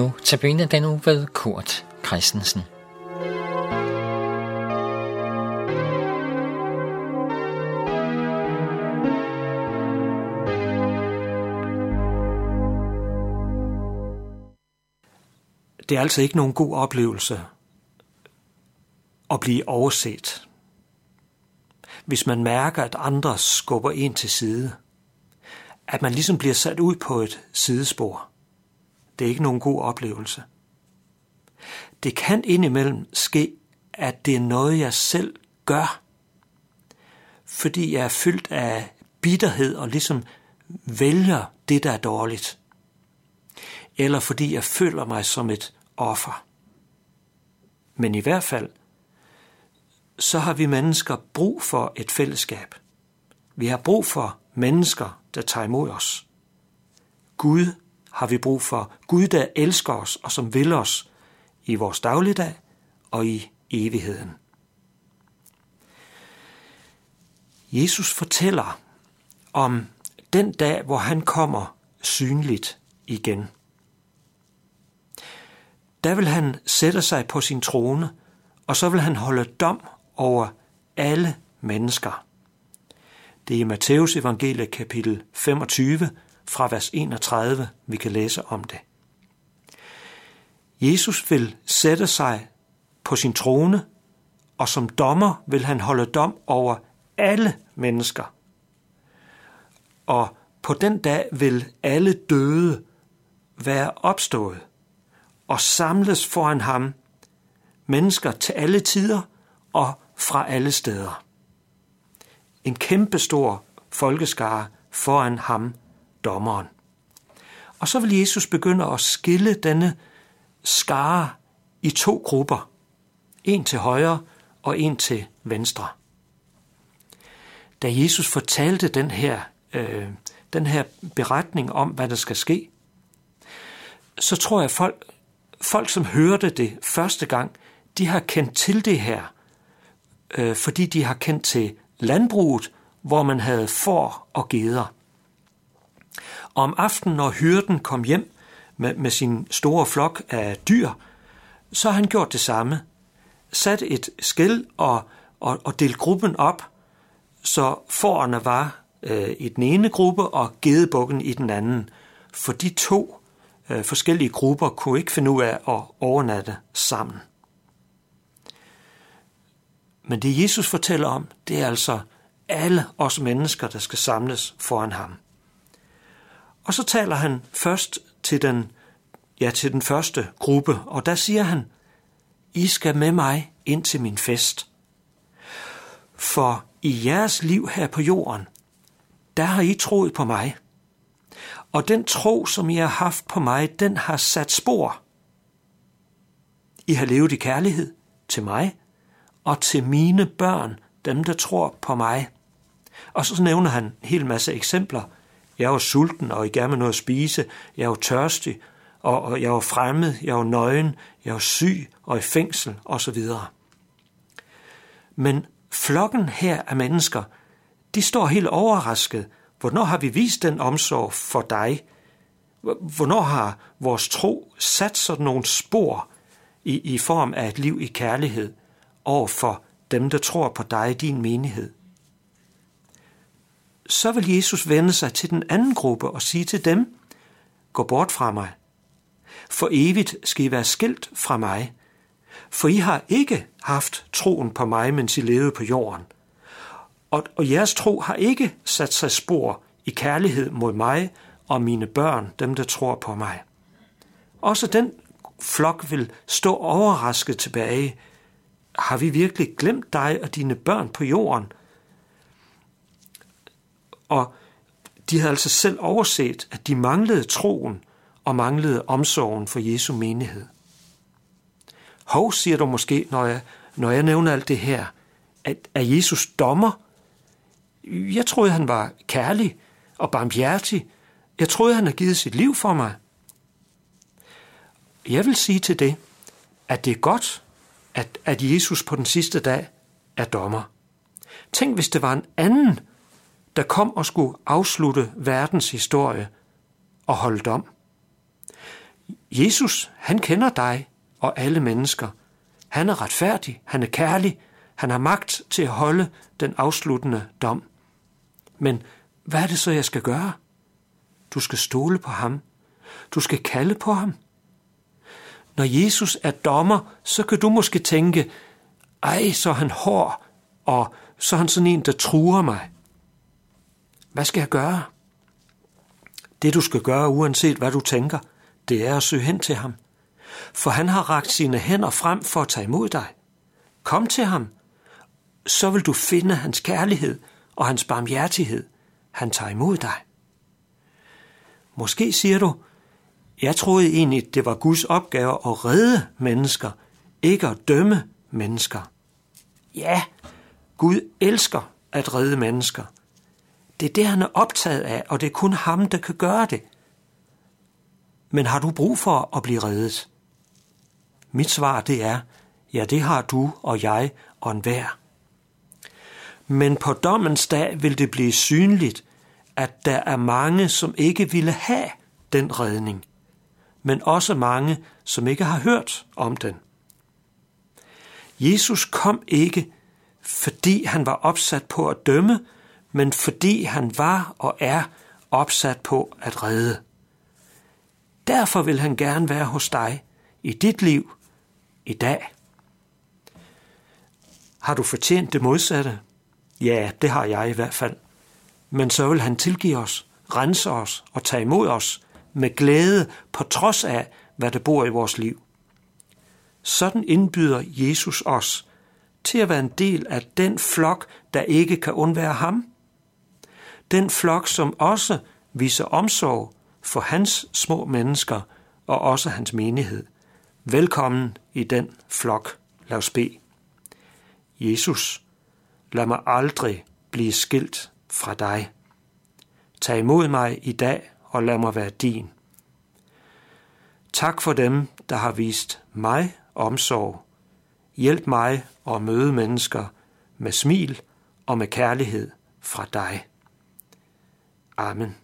nu tabene den uge ved Kurt Christensen. Det er altså ikke nogen god oplevelse at blive overset. Hvis man mærker, at andre skubber en til side. At man ligesom bliver sat ud på et sidespor. Det er ikke nogen god oplevelse. Det kan indimellem ske, at det er noget, jeg selv gør, fordi jeg er fyldt af bitterhed og ligesom vælger det, der er dårligt. Eller fordi jeg føler mig som et offer. Men i hvert fald, så har vi mennesker brug for et fællesskab. Vi har brug for mennesker, der tager imod os. Gud har vi brug for. Gud, der elsker os og som vil os i vores dagligdag og i evigheden. Jesus fortæller om den dag, hvor han kommer synligt igen. Der vil han sætte sig på sin trone, og så vil han holde dom over alle mennesker. Det er i Matteus evangelie kapitel 25, fra vers 31, vi kan læse om det. Jesus vil sætte sig på sin trone, og som dommer vil han holde dom over alle mennesker. Og på den dag vil alle døde være opstået og samles foran ham, mennesker til alle tider og fra alle steder. En kæmpestor folkeskare foran ham dommeren. Og så vil Jesus begynde at skille denne skare i to grupper. En til højre og en til venstre. Da Jesus fortalte den her, øh, den her beretning om, hvad der skal ske, så tror jeg, at folk, folk, som hørte det første gang, de har kendt til det her, øh, fordi de har kendt til landbruget, hvor man havde får og geder. Og om aftenen, når hyrden kom hjem med, med sin store flok af dyr, så har han gjort det samme. Sat et skæld og, og, og delt gruppen op, så forerne var øh, i den ene gruppe og gedebukken i den anden. For de to øh, forskellige grupper kunne ikke finde ud af at overnatte sammen. Men det Jesus fortæller om, det er altså alle os mennesker, der skal samles foran ham. Og så taler han først til den, ja, til den første gruppe, og der siger han, I skal med mig ind til min fest. For i jeres liv her på jorden, der har I troet på mig. Og den tro, som I har haft på mig, den har sat spor. I har levet i kærlighed til mig og til mine børn, dem der tror på mig. Og så nævner han en hel masse eksempler – jeg var sulten, og I gerne med noget at spise. Jeg var tørstig, og, og jeg var fremmed. Jeg var nøgen. Jeg var syg og i fængsel, osv. Men flokken her af mennesker, de står helt overrasket. Hvornår har vi vist den omsorg for dig? Hvornår har vores tro sat sådan nogle spor i, i form af et liv i kærlighed over for dem, der tror på dig, din menighed? Så vil Jesus vende sig til den anden gruppe og sige til dem, gå bort fra mig. For evigt skal I være skilt fra mig, for I har ikke haft troen på mig, mens I levede på jorden. Og, og jeres tro har ikke sat sig spor i kærlighed mod mig og mine børn, dem der tror på mig. Også den flok vil stå overrasket tilbage. Har vi virkelig glemt dig og dine børn på jorden – og de havde altså selv overset, at de manglede troen og manglede omsorgen for Jesu menighed. Hov, siger du måske, når jeg, når jeg nævner alt det her, at er Jesus dommer? Jeg troede, han var kærlig og barmhjertig. Jeg troede, han havde givet sit liv for mig. Jeg vil sige til det, at det er godt, at, at Jesus på den sidste dag er dommer. Tænk, hvis det var en anden, der kom og skulle afslutte verdens historie og holde dom. Jesus, han kender dig og alle mennesker. Han er retfærdig, han er kærlig, han har magt til at holde den afsluttende dom. Men hvad er det så, jeg skal gøre? Du skal stole på ham. Du skal kalde på ham. Når Jesus er dommer, så kan du måske tænke, ej, så er han hård, og så er han sådan en, der truer mig. Hvad skal jeg gøre? Det du skal gøre, uanset hvad du tænker, det er at søge hen til ham. For han har rakt sine hænder frem for at tage imod dig. Kom til ham, så vil du finde hans kærlighed og hans barmhjertighed. Han tager imod dig. Måske siger du, jeg troede egentlig, det var Guds opgave at redde mennesker, ikke at dømme mennesker. Ja, Gud elsker at redde mennesker. Det er det, han er optaget af, og det er kun ham, der kan gøre det. Men har du brug for at blive reddet? Mit svar det er, ja det har du og jeg og enhver. Men på dommens dag vil det blive synligt, at der er mange, som ikke ville have den redning, men også mange, som ikke har hørt om den. Jesus kom ikke, fordi han var opsat på at dømme, men fordi han var og er opsat på at redde. Derfor vil han gerne være hos dig i dit liv i dag. Har du fortjent det modsatte? Ja, det har jeg i hvert fald. Men så vil han tilgive os, rense os og tage imod os med glæde på trods af, hvad der bor i vores liv. Sådan indbyder Jesus os til at være en del af den flok, der ikke kan undvære ham. Den flok, som også viser omsorg for hans små mennesker og også hans menighed. Velkommen i den flok. Lad os bede. Jesus, lad mig aldrig blive skilt fra dig. Tag imod mig i dag og lad mig være din. Tak for dem, der har vist mig omsorg. Hjælp mig at møde mennesker med smil og med kærlighed fra dig. Amen.